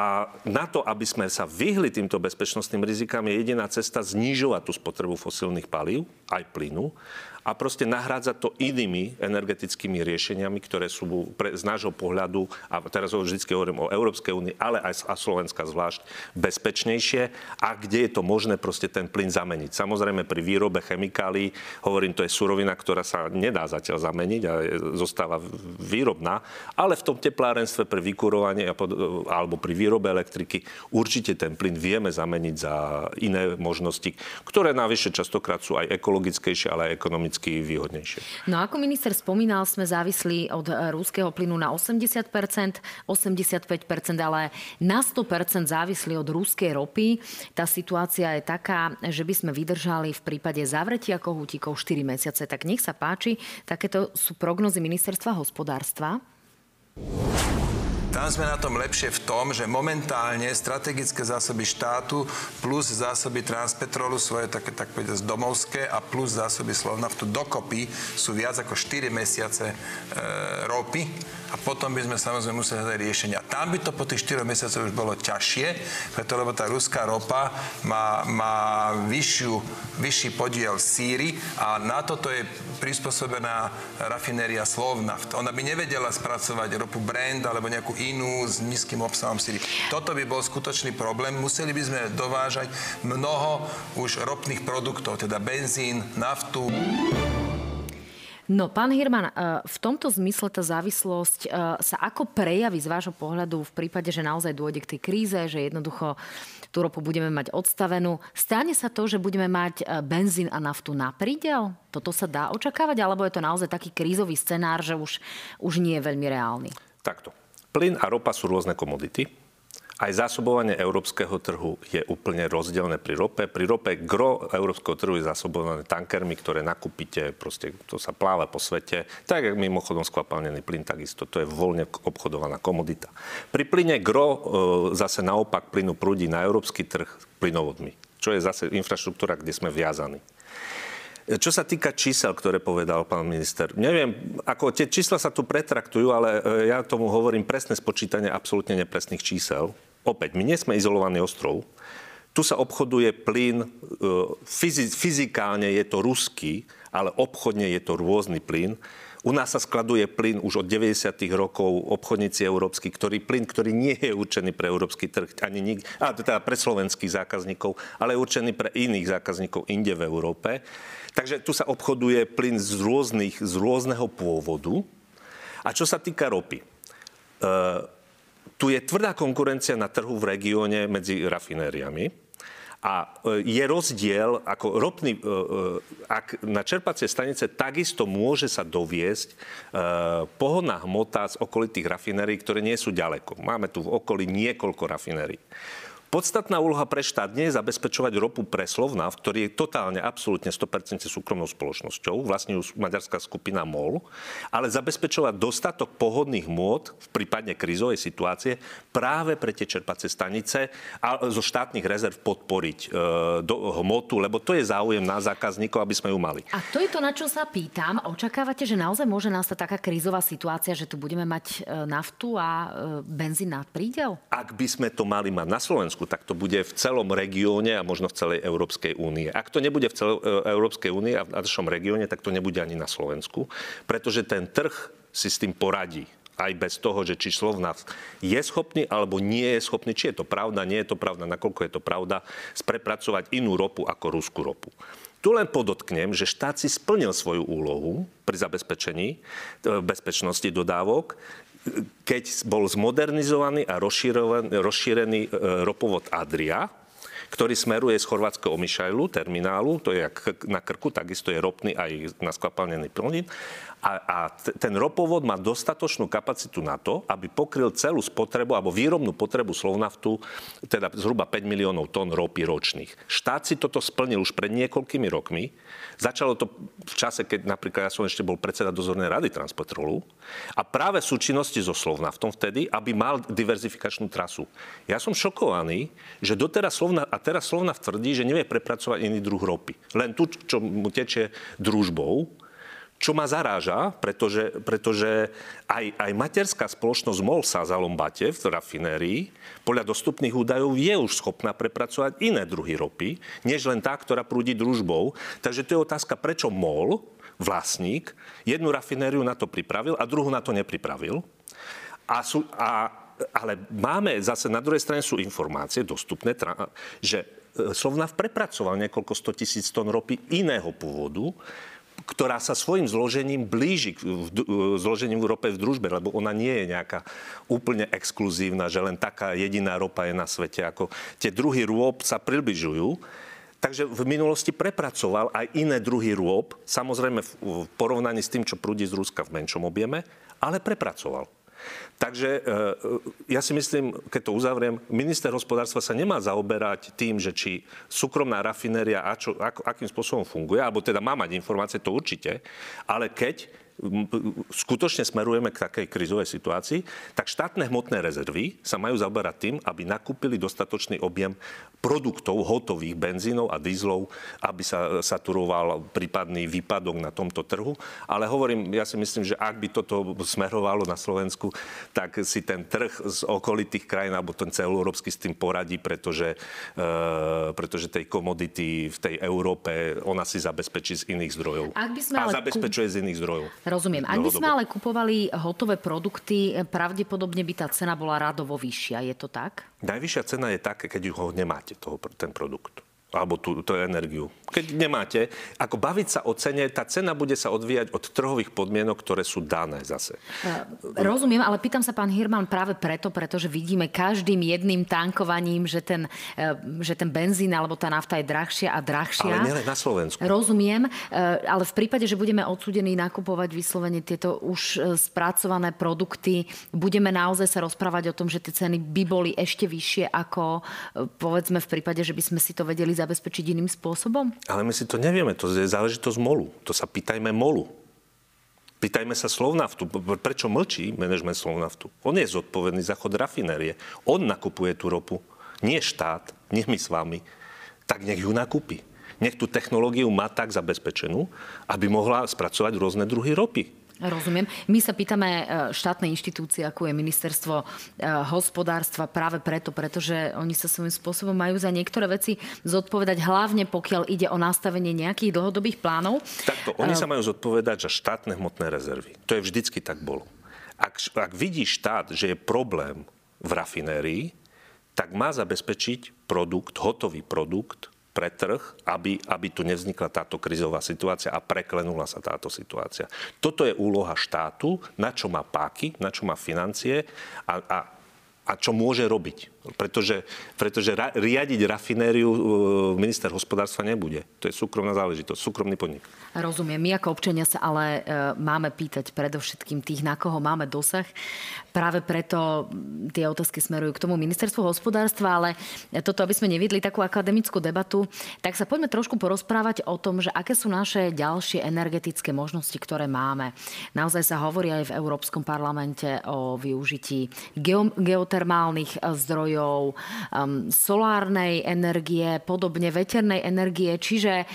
na to, aby sme sa vyhli týmto bezpečnostným rizikám, je jediná cesta znižovať tú spotrebu fosílnych palív, aj plynu, a proste nahrádzať to inými energetickými riešeniami, ktoré sú pre, z nášho pohľadu, a teraz vždy hovorím o Európskej únii, ale aj a Slovenska zvlášť, bezpečnejšie a kde je to možné proste ten plyn zameniť. Samozrejme pri výrobe chemikálií, hovorím, to je surovina, ktorá sa nedá zatiaľ zameniť a zostáva výrobná, ale v tom teplárenstve pre vykurovanie alebo pri výrobe elektriky určite ten plyn vieme zameniť za iné možnosti, ktoré navyše častokrát sú aj ekologickejšie, ale aj ekonomicky výhodnejšie. No ako minister spomínal, sme závislí od eh, rúského plynu na 80%, 85%, ale na 100% závislí od rúskej ropy. Tá situácia je taká, že by sme vydržali v prípade zavretia kohútikov 4 mesiace. Tak nech sa páči, takéto sú prognozy ministerstva hospodárstva. Tam sme na tom lepšie v tom, že momentálne strategické zásoby štátu plus zásoby Transpetrolu svoje také, tak povedať, domovské a plus zásoby Slovnaftu dokopy sú viac ako 4 mesiace e, ropy a potom by sme samozrejme museli hľadať riešenia. Tam by to po tých 4 mesiacoch už bolo ťažšie, preto lebo tá ruská ropa má, má vyššiu, vyšší podiel síry a na toto je prispôsobená rafinéria Slovnaft. Ona by nevedela spracovať ropu Brand alebo nejakú inú s nízkym obsahom síry. Toto by bol skutočný problém. Museli by sme dovážať mnoho už ropných produktov, teda benzín, naftu. No, pán Hirman, e, v tomto zmysle tá závislosť e, sa ako prejaví z vášho pohľadu v prípade, že naozaj dôjde k tej kríze, že jednoducho tú ropu budeme mať odstavenú. Stane sa to, že budeme mať e, benzín a naftu na prídel? Toto sa dá očakávať? Alebo je to naozaj taký krízový scenár, že už, už nie je veľmi reálny? Takto. Plyn a ropa sú rôzne komodity. Aj zásobovanie európskeho trhu je úplne rozdielne pri rope. Pri rope gro európskeho trhu je zásobované tankermi, ktoré nakúpite, proste to sa pláva po svete. Tak, jak mimochodom skvapalnený plyn, takisto to je voľne obchodovaná komodita. Pri plyne gro e, zase naopak plynu prúdi na európsky trh plynovodmi, čo je zase infraštruktúra, kde sme viazaní. Čo sa týka čísel, ktoré povedal pán minister, neviem, ako tie čísla sa tu pretraktujú, ale e, ja tomu hovorím presné spočítanie absolútne nepresných čísel. Opäť, my nie sme izolovaný ostrov. Tu sa obchoduje plyn, e, fyzikálne je to ruský, ale obchodne je to rôzny plyn. U nás sa skladuje plyn už od 90. rokov obchodníci európsky, ktorý plyn, ktorý nie je určený pre európsky trh, ani nik, a teda pre slovenských zákazníkov, ale je určený pre iných zákazníkov inde v Európe. Takže tu sa obchoduje plyn z, rôznych, z rôzneho pôvodu. A čo sa týka ropy, e, tu je tvrdá konkurencia na trhu v regióne medzi rafinériami. A e, je rozdiel, ako ropný, e, e, ak na čerpacie stanice takisto môže sa doviesť pohodná hmota z okolitých rafinérií, ktoré nie sú ďaleko. Máme tu v okolí niekoľko rafinérií. Podstatná úloha pre štát nie je zabezpečovať ropu pre Slovnav, ktorý je totálne, absolútne 100% súkromnou spoločnosťou, vlastne už maďarská skupina MOL, ale zabezpečovať dostatok pohodných môd v prípadne krízovej situácie práve pre tie čerpacie stanice a zo štátnych rezerv podporiť e, do hmotu, lebo to je záujem na zákazníkov, aby sme ju mali. A to je to, na čo sa pýtam. Očakávate, že naozaj môže nastať taká krízová situácia, že tu budeme mať e, naftu a e, benzín na prídel? Ak by sme to mali mať na Slovensku, Slovensku, tak to bude v celom regióne a možno v celej Európskej únie. Ak to nebude v celej Európskej únie a v našom regióne, tak to nebude ani na Slovensku, pretože ten trh si s tým poradí aj bez toho, že či Slovnaft je schopný alebo nie je schopný, či je to pravda, nie je to pravda, nakoľko je to pravda, sprepracovať inú ropu ako ruskú ropu. Tu len podotknem, že štát si splnil svoju úlohu pri zabezpečení e, bezpečnosti dodávok keď bol zmodernizovaný a rozšírený e, ropovod Adria, ktorý smeruje z chorvátskeho Omišajlu, terminálu, to je na Krku, takisto je ropný aj na skvapalnený plnín. A, a ten ropovod má dostatočnú kapacitu na to, aby pokryl celú spotrebu alebo výrobnú potrebu Slovnaftu, teda zhruba 5 miliónov tón ropy ročných. Štát si toto splnil už pred niekoľkými rokmi. Začalo to v čase, keď napríklad ja som ešte bol predseda dozornej rady Transpetrolu a práve súčinnosti so Slovnaftom vtedy, aby mal diverzifikačnú trasu. Ja som šokovaný, že doteraz Slovna, a teraz Slovnaft tvrdí, že nevie prepracovať iný druh ropy. Len tu, čo mu tečie družbou, čo ma zaráža, pretože, pretože aj, aj materská spoločnosť Molsa za Lombate v rafinérii podľa dostupných údajov je už schopná prepracovať iné druhy ropy, než len tá, ktorá prúdi družbou. Takže to je otázka, prečo MOL, vlastník, jednu rafinériu na to pripravil a druhú na to nepripravil. A, sú, a ale máme zase na druhej strane sú informácie dostupné, že e, Slovnav prepracoval niekoľko 100 tisíc tón ropy iného pôvodu, ktorá sa svojim zložením blíži k zložením rope v družbe, lebo ona nie je nejaká úplne exkluzívna, že len taká jediná ropa je na svete. Ako tie druhy rôb sa približujú. Takže v minulosti prepracoval aj iné druhy rôb, samozrejme v porovnaní s tým, čo prúdi z Ruska v menšom objeme, ale prepracoval. Takže e, e, ja si myslím, keď to uzavriem, minister hospodárstva sa nemá zaoberať tým, že či súkromná rafinéria a čo, ako, akým spôsobom funguje, alebo teda má mať informácie, to určite, ale keď skutočne smerujeme k takej krizovej situácii, tak štátne hmotné rezervy sa majú zaberať tým, aby nakúpili dostatočný objem produktov, hotových benzínov a dízlov, aby sa saturoval prípadný výpadok na tomto trhu. Ale hovorím, ja si myslím, že ak by toto smerovalo na Slovensku, tak si ten trh z okolitých krajín alebo ten celoeurópsky s tým poradí, pretože, e, pretože tej komodity v tej Európe ona si zabezpečí z iných zdrojov. Ak by sme a ale... zabezpečuje z iných zdrojov. Rozumiem. Ak by sme ale kupovali hotové produkty, pravdepodobne by tá cena bola radovo vyššia. Je to tak? Najvyššia cena je tak, keď ho nemáte, toho, ten produkt alebo tú, tú energiu. Keď nemáte, ako baviť sa o cene, tá cena bude sa odvíjať od trhových podmienok, ktoré sú dané zase. Rozumiem, ale pýtam sa pán Hirman práve preto, pretože vidíme každým jedným tankovaním, že ten, e, že ten benzín alebo tá nafta je drahšia a drahšia. Ale nielen na Slovensku. Rozumiem, e, ale v prípade, že budeme odsudení nakupovať vyslovene tieto už e, spracované produkty, budeme naozaj sa rozprávať o tom, že tie ceny by boli ešte vyššie ako povedzme v prípade, že by sme si to vedeli zabezpečiť iným spôsobom? Ale my si to nevieme, to je záležitosť MOLu. To sa pýtajme MOLu. Pýtajme sa Slovnaftu. Prečo mlčí manažment Slovnaftu? On je zodpovedný za chod rafinérie. On nakupuje tú ropu. Nie štát, nie my s vami. Tak nech ju nakúpi. Nech tú technológiu má tak zabezpečenú, aby mohla spracovať rôzne druhy ropy. Rozumiem. My sa pýtame e, štátnej inštitúcie, ako je ministerstvo e, hospodárstva práve preto, pretože oni sa svojím spôsobom majú za niektoré veci zodpovedať, hlavne pokiaľ ide o nastavenie nejakých dlhodobých plánov. Takto, oni sa majú zodpovedať za štátne hmotné rezervy. To je vždycky tak bolo. Ak, ak vidí štát, že je problém v rafinérii, tak má zabezpečiť produkt, hotový produkt, pre trh, aby, aby tu nevznikla táto krizová situácia a preklenula sa táto situácia. Toto je úloha štátu, na čo má páky, na čo má financie a, a, a čo môže robiť. Pretože, pretože ra, riadiť rafinériu uh, minister hospodárstva nebude. To je súkromná záležitosť, súkromný podnik. Rozumiem. My ako občania sa ale uh, máme pýtať predovšetkým tých, na koho máme dosah. Práve preto tie otázky smerujú k tomu ministerstvu hospodárstva, ale toto, aby sme nevidli takú akademickú debatu, tak sa poďme trošku porozprávať o tom, že aké sú naše ďalšie energetické možnosti, ktoré máme. Naozaj sa hovorí aj v Európskom parlamente o využití geotermálnych zdrojov zdrojov, um, solárnej energie, podobne veternej energie. Čiže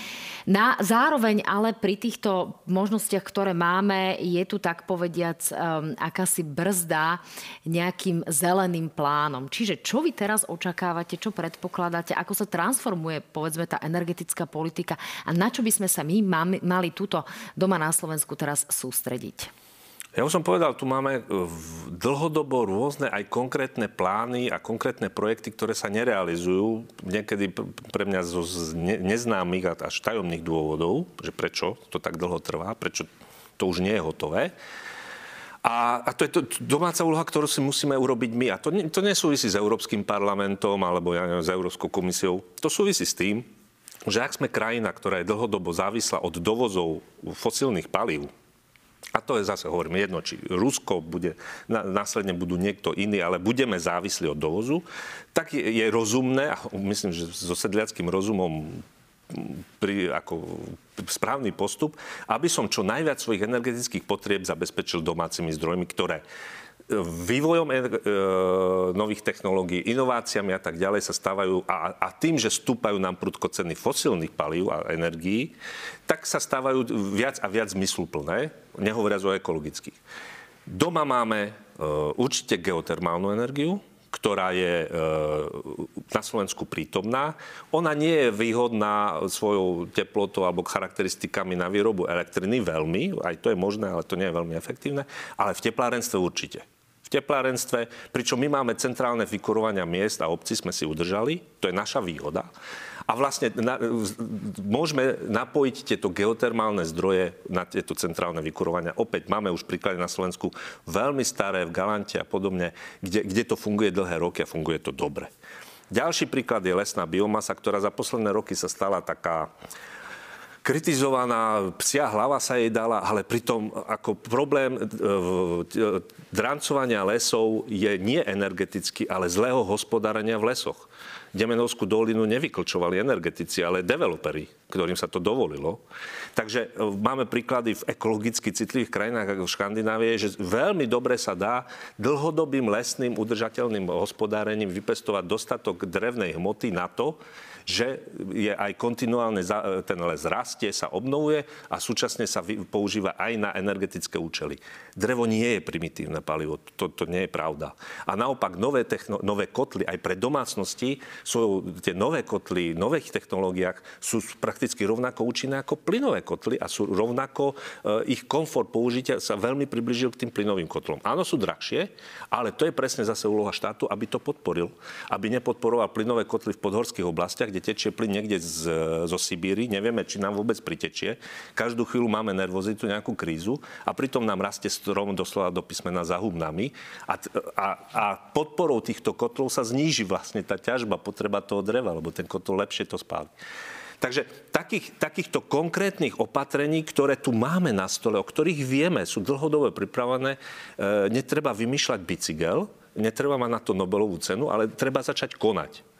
na, zároveň ale pri týchto možnostiach, ktoré máme, je tu tak povediac um, akási brzda nejakým zeleným plánom. Čiže čo vy teraz očakávate, čo predpokladáte, ako sa transformuje povedzme tá energetická politika a na čo by sme sa my mali túto doma na Slovensku teraz sústrediť? Ja už som povedal, tu máme e, dlhodobo rôzne aj konkrétne plány a konkrétne projekty, ktoré sa nerealizujú. Niekedy pre mňa zo neznámych až tajomných dôvodov, že prečo to tak dlho trvá, prečo to už nie je hotové. A, a to je to domáca úloha, ktorú si musíme urobiť my. A to, to nesúvisí s Európskym parlamentom alebo ja neviem, s Európskou komisiou. To súvisí s tým, že ak sme krajina, ktorá je dlhodobo závislá od dovozov fosílnych palív, a to je zase, hovorím, jedno, či Rusko bude, následne budú niekto iný, ale budeme závislí od dovozu, tak je, je rozumné, a myslím, že so sedliackým rozumom pri, ako správny postup, aby som čo najviac svojich energetických potrieb zabezpečil domácimi zdrojmi, ktoré vývojom e, nových technológií, inováciami a tak ďalej sa stávajú a, a tým, že stúpajú nám prudko ceny fosílnych palív a energií, tak sa stávajú viac a viac zmysluplné, nehovoriac o ekologických. Doma máme e, určite geotermálnu energiu, ktorá je e, na Slovensku prítomná. Ona nie je výhodná svojou teplotou alebo charakteristikami na výrobu elektriny veľmi, aj to je možné, ale to nie je veľmi efektívne, ale v teplárenstve určite teplárenstve, pričom my máme centrálne vykurovania miest a obci sme si udržali, to je naša výhoda. A vlastne na, môžeme napojiť tieto geotermálne zdroje na tieto centrálne vykurovania. Opäť máme už príklady na Slovensku veľmi staré, v Galante a podobne, kde, kde to funguje dlhé roky a funguje to dobre. Ďalší príklad je lesná biomasa, ktorá za posledné roky sa stala taká kritizovaná, psia hlava sa jej dala, ale pritom ako problém e, e, drancovania lesov je nie energetický, ale zlého hospodárenia v lesoch. Demenovskú dolinu nevyklčovali energetici, ale developeri, ktorým sa to dovolilo. Takže e, máme príklady v ekologicky citlivých krajinách ako v Škandinávie, že veľmi dobre sa dá dlhodobým lesným udržateľným hospodárením vypestovať dostatok drevnej hmoty na to, že je aj kontinuálne, ten les rastie, sa obnovuje a súčasne sa používa aj na energetické účely. Drevo nie je primitívne palivo, to, to nie je pravda. A naopak nové, techno, nové kotly aj pre domácnosti sú tie nové kotly, v nových technológiách sú prakticky rovnako účinné ako plynové kotly a sú rovnako, e, ich komfort použitia sa veľmi približil k tým plynovým kotlom. Áno, sú drahšie, ale to je presne zase úloha štátu, aby to podporil. Aby nepodporoval plynové kotly v podhorských oblastiach, kde tečie plyn niekde z, zo Sibíry, nevieme, či nám vôbec pritečie. Každú chvíľu máme nervozitu, nejakú krízu a pritom nám rastie strom doslova do písmena za hubnami a, a, a podporou týchto kotlov sa zníži vlastne tá ťažba, potreba toho dreva, lebo ten kotol lepšie to spáli. Takže takých, takýchto konkrétnych opatrení, ktoré tu máme na stole, o ktorých vieme, sú dlhodobo pripravené, e, netreba vymýšľať bicykel, netreba mať na to Nobelovú cenu, ale treba začať konať.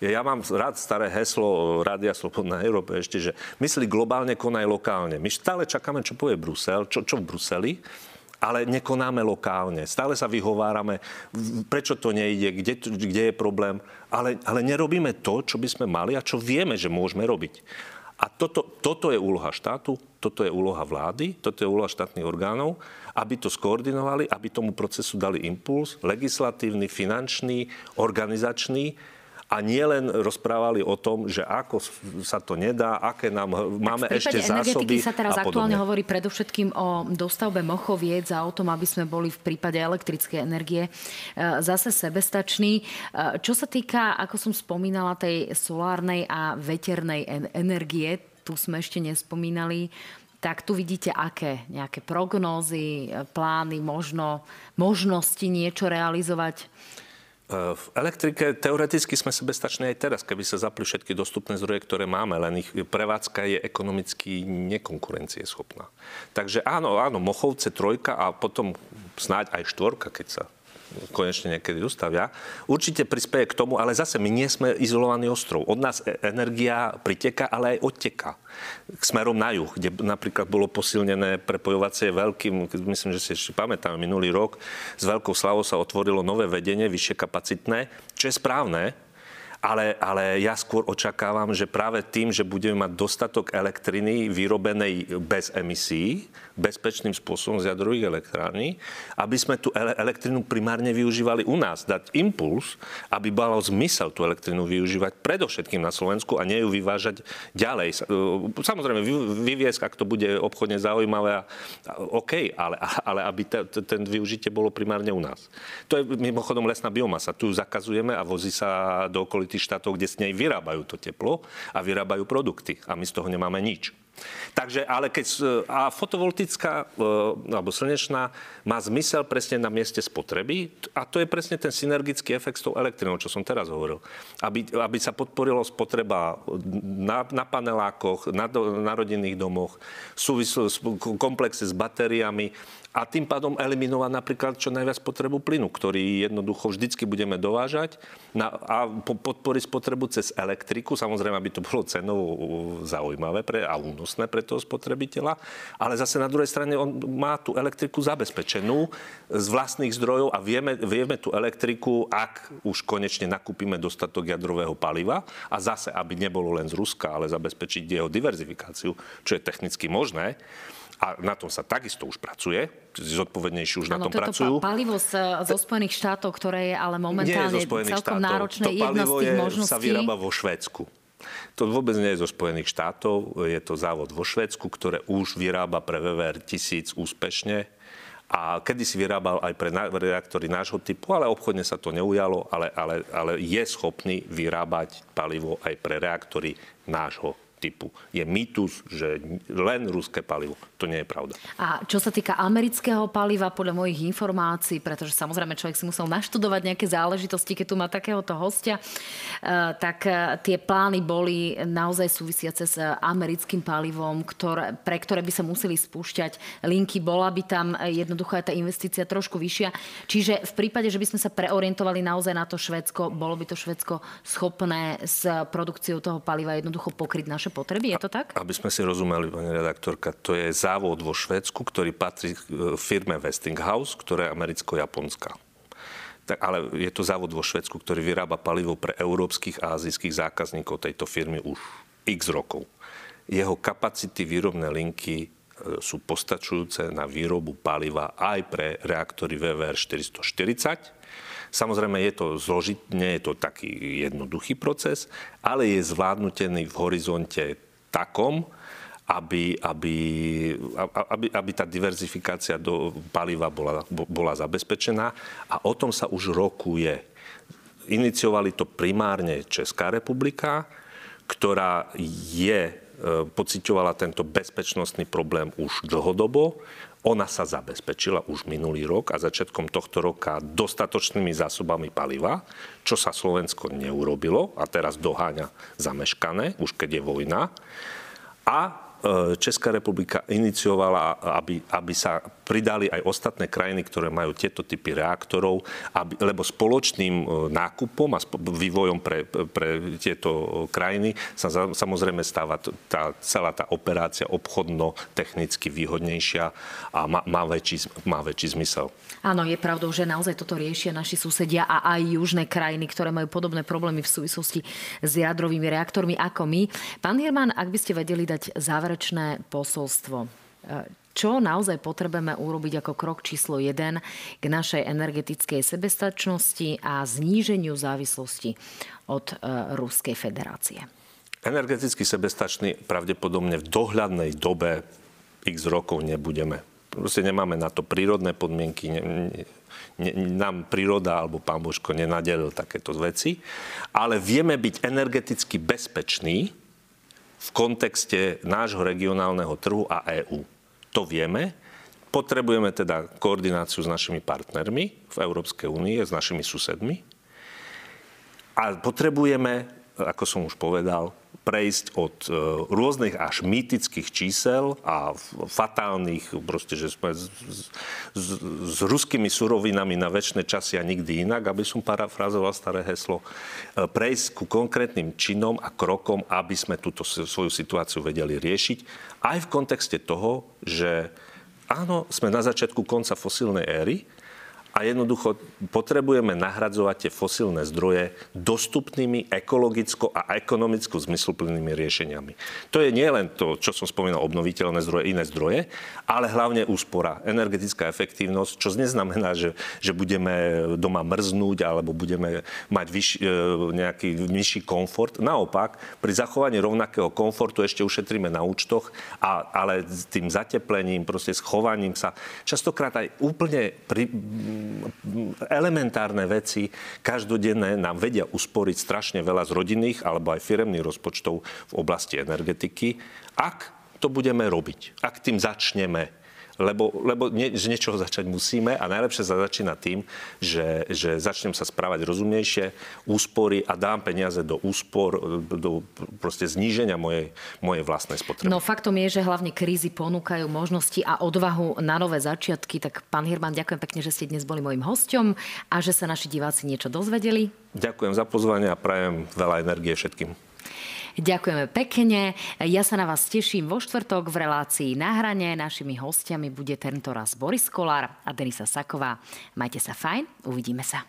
Ja mám rád staré heslo Rádia Slobodná Európe ešte, že myslí globálne, konaj lokálne. My stále čakáme, čo povie Brusel, čo, čo v Bruseli, ale nekonáme lokálne. Stále sa vyhovárame, prečo to nejde, kde, kde je problém, ale, ale nerobíme to, čo by sme mali a čo vieme, že môžeme robiť. A toto, toto je úloha štátu, toto je úloha vlády, toto je úloha štátnych orgánov, aby to skoordinovali, aby tomu procesu dali impuls, legislatívny, finančný, organizačný, a nie len rozprávali o tom, že ako sa to nedá, aké nám máme ešte zásoby sa teraz aktuálne hovorí predovšetkým o dostavbe mochoviec a o tom, aby sme boli v prípade elektrickej energie e, zase sebestační. E, čo sa týka, ako som spomínala, tej solárnej a veternej energie, tu sme ešte nespomínali, tak tu vidíte aké nejaké prognózy, plány, možno možnosti niečo realizovať? V elektrike teoreticky sme sebestační aj teraz, keby sa zapli všetky dostupné zdroje, ktoré máme, len ich prevádzka je ekonomicky nekonkurencieschopná. Takže áno, áno, Mochovce trojka a potom snáď aj štvorka, keď sa konečne niekedy dostavia, určite prispieje k tomu, ale zase my nie sme izolovaný ostrov. Od nás e- energia priteka, ale aj odteka k smerom na juh, kde napríklad bolo posilnené prepojovacie veľkým, myslím, že si ešte pamätáme, minulý rok s veľkou slavou sa otvorilo nové vedenie, vyššie kapacitné, čo je správne, ale, ale ja skôr očakávam, že práve tým, že budeme mať dostatok elektriny vyrobenej bez emisí, bezpečným spôsobom z jadrových elektrární, aby sme tú elektrinu primárne využívali u nás, dať impuls, aby bolo zmysel tú elektrinu využívať predovšetkým na Slovensku a nie ju vyvážať ďalej. E, samozrejme, vyviesť, ak to bude obchodne zaujímavé, OK, ale, ale aby ten využitie bolo primárne u nás. To je mimochodom lesná biomasa. Tu zakazujeme a vozí sa do okolí okolitých štátov, kde s nej vyrábajú to teplo a vyrábajú produkty. A my z toho nemáme nič. Takže, ale keď, a fotovoltická e, alebo slnečná má zmysel presne na mieste spotreby a to je presne ten synergický efekt s tou elektrinou, čo som teraz hovoril. Aby, aby sa podporilo spotreba na, na panelákoch, na, na rodinných domoch, súvisl, komplexe s batériami, a tým pádom eliminovať napríklad čo najviac potrebu plynu, ktorý jednoducho vždycky budeme dovážať na, a podporiť spotrebu cez elektriku. Samozrejme, aby to bolo cenovo zaujímavé pre, a únosné pre toho spotrebiteľa. Ale zase na druhej strane on má tú elektriku zabezpečenú z vlastných zdrojov a vieme, vieme tú elektriku, ak už konečne nakúpime dostatok jadrového paliva a zase, aby nebolo len z Ruska, ale zabezpečiť jeho diverzifikáciu, čo je technicky možné, a na tom sa takisto už pracuje, zodpovednejšie už ano, na tom pracujú. palivo z, zo Spojených štátov, ktoré je ale momentálne celkom štátov. náročné, to jedna z tých možností. sa vyrába vo Švédsku. To vôbec nie je zo Spojených štátov, je to závod vo Švédsku, ktoré už vyrába pre VVR 1000 úspešne a kedy si vyrábal aj pre reaktory nášho typu, ale obchodne sa to neujalo, ale, ale, ale je schopný vyrábať palivo aj pre reaktory nášho typu. Je mýtus, že len ruské palivo. To nie je pravda. A čo sa týka amerického paliva, podľa mojich informácií, pretože samozrejme človek si musel naštudovať nejaké záležitosti, keď tu má takéhoto hostia, eh, tak eh, tie plány boli naozaj súvisiace s americkým palivom, ktoré, pre ktoré by sa museli spúšťať linky. Bola by tam jednoducho aj tá investícia trošku vyššia. Čiže v prípade, že by sme sa preorientovali naozaj na to Švedsko, bolo by to Švedsko schopné s produkciou toho paliva jednoducho pokryť naše naše potreby, je to tak? Aby sme si rozumeli, pani redaktorka, to je závod vo Švedsku, ktorý patrí e, firme Westinghouse, ktorá je americko-japonská. Tak, ale je to závod vo Švedsku, ktorý vyrába palivo pre európskych a azijských zákazníkov tejto firmy už x rokov. Jeho kapacity výrobné linky e, sú postačujúce na výrobu paliva aj pre reaktory VVR 440 Samozrejme, je to zložit, nie je to taký jednoduchý proces, ale je zvládnutený v horizonte takom, aby, aby, aby, aby tá diverzifikácia do paliva bola, bola zabezpečená a o tom sa už rokuje. Iniciovali to primárne Česká republika, ktorá je e, pocitovala tento bezpečnostný problém už dlhodobo. Ona sa zabezpečila už minulý rok a začiatkom tohto roka dostatočnými zásobami paliva, čo sa Slovensko neurobilo a teraz doháňa zameškané, už keď je vojna. A Česká republika iniciovala, aby, aby sa pridali aj ostatné krajiny, ktoré majú tieto typy reaktorov, aby, lebo spoločným e, nákupom a vývojom pre, pre tieto krajiny sa samozrejme stáva tá, celá tá operácia obchodno-technicky výhodnejšia a má, má, väčší, má väčší zmysel. Áno, je pravdou, že naozaj toto riešia naši susedia a aj južné krajiny, ktoré majú podobné problémy v súvislosti s jadrovými reaktormi ako my. Pán Hirman, ak by ste vedeli dať záver záverečné posolstvo. E, čo naozaj potrebujeme urobiť ako krok číslo 1 k našej energetickej sebestačnosti a zníženiu závislosti od e, Ruskej federácie? Energeticky sebestačný pravdepodobne v dohľadnej dobe x rokov nebudeme. Proste nemáme na to prírodné podmienky, ne, ne, nám príroda alebo pán Božko nenadelil takéto veci, ale vieme byť energeticky bezpeční v kontexte nášho regionálneho trhu a EÚ. To vieme. Potrebujeme teda koordináciu s našimi partnermi v Európskej únie, s našimi susedmi. A potrebujeme, ako som už povedal, prejsť od e, rôznych až mýtických čísel a fatálnych, proste, že sme s, s, s ruskými surovinami na väčšie časy a nikdy inak, aby som parafrazoval staré heslo, e, prejsť ku konkrétnym činom a krokom, aby sme túto svoju situáciu vedeli riešiť. Aj v kontexte toho, že áno, sme na začiatku konca fosílnej éry, a jednoducho potrebujeme nahradzovať tie fosílne zdroje dostupnými ekologicko a ekonomicko zmysluplnými riešeniami. To je nielen to, čo som spomínal, obnoviteľné zdroje, iné zdroje, ale hlavne úspora, energetická efektívnosť, čo neznamená, že, že budeme doma mrznúť alebo budeme mať vyš, e, nejaký nižší komfort. Naopak, pri zachovaní rovnakého komfortu ešte ušetríme na účtoch, a, ale s tým zateplením, proste schovaním sa, častokrát aj úplne pri, elementárne veci každodenné nám vedia usporiť strašne veľa z rodinných alebo aj firemných rozpočtov v oblasti energetiky, ak to budeme robiť, ak tým začneme lebo, lebo nie, z niečoho začať musíme a najlepšie sa začína tým, že, že začnem sa správať rozumnejšie, úspory a dám peniaze do úspor, do proste zníženia mojej, mojej vlastnej spotreby. No faktom je, že hlavne krízy ponúkajú možnosti a odvahu na nové začiatky. Tak pán Hirman, ďakujem pekne, že ste dnes boli mojim hosťom a že sa naši diváci niečo dozvedeli. Ďakujem za pozvanie a prajem veľa energie všetkým. Ďakujeme pekne. Ja sa na vás teším vo štvrtok v relácii na hrane. Našimi hostiami bude tento raz Boris Kolár a Denisa Saková. Majte sa fajn, uvidíme sa.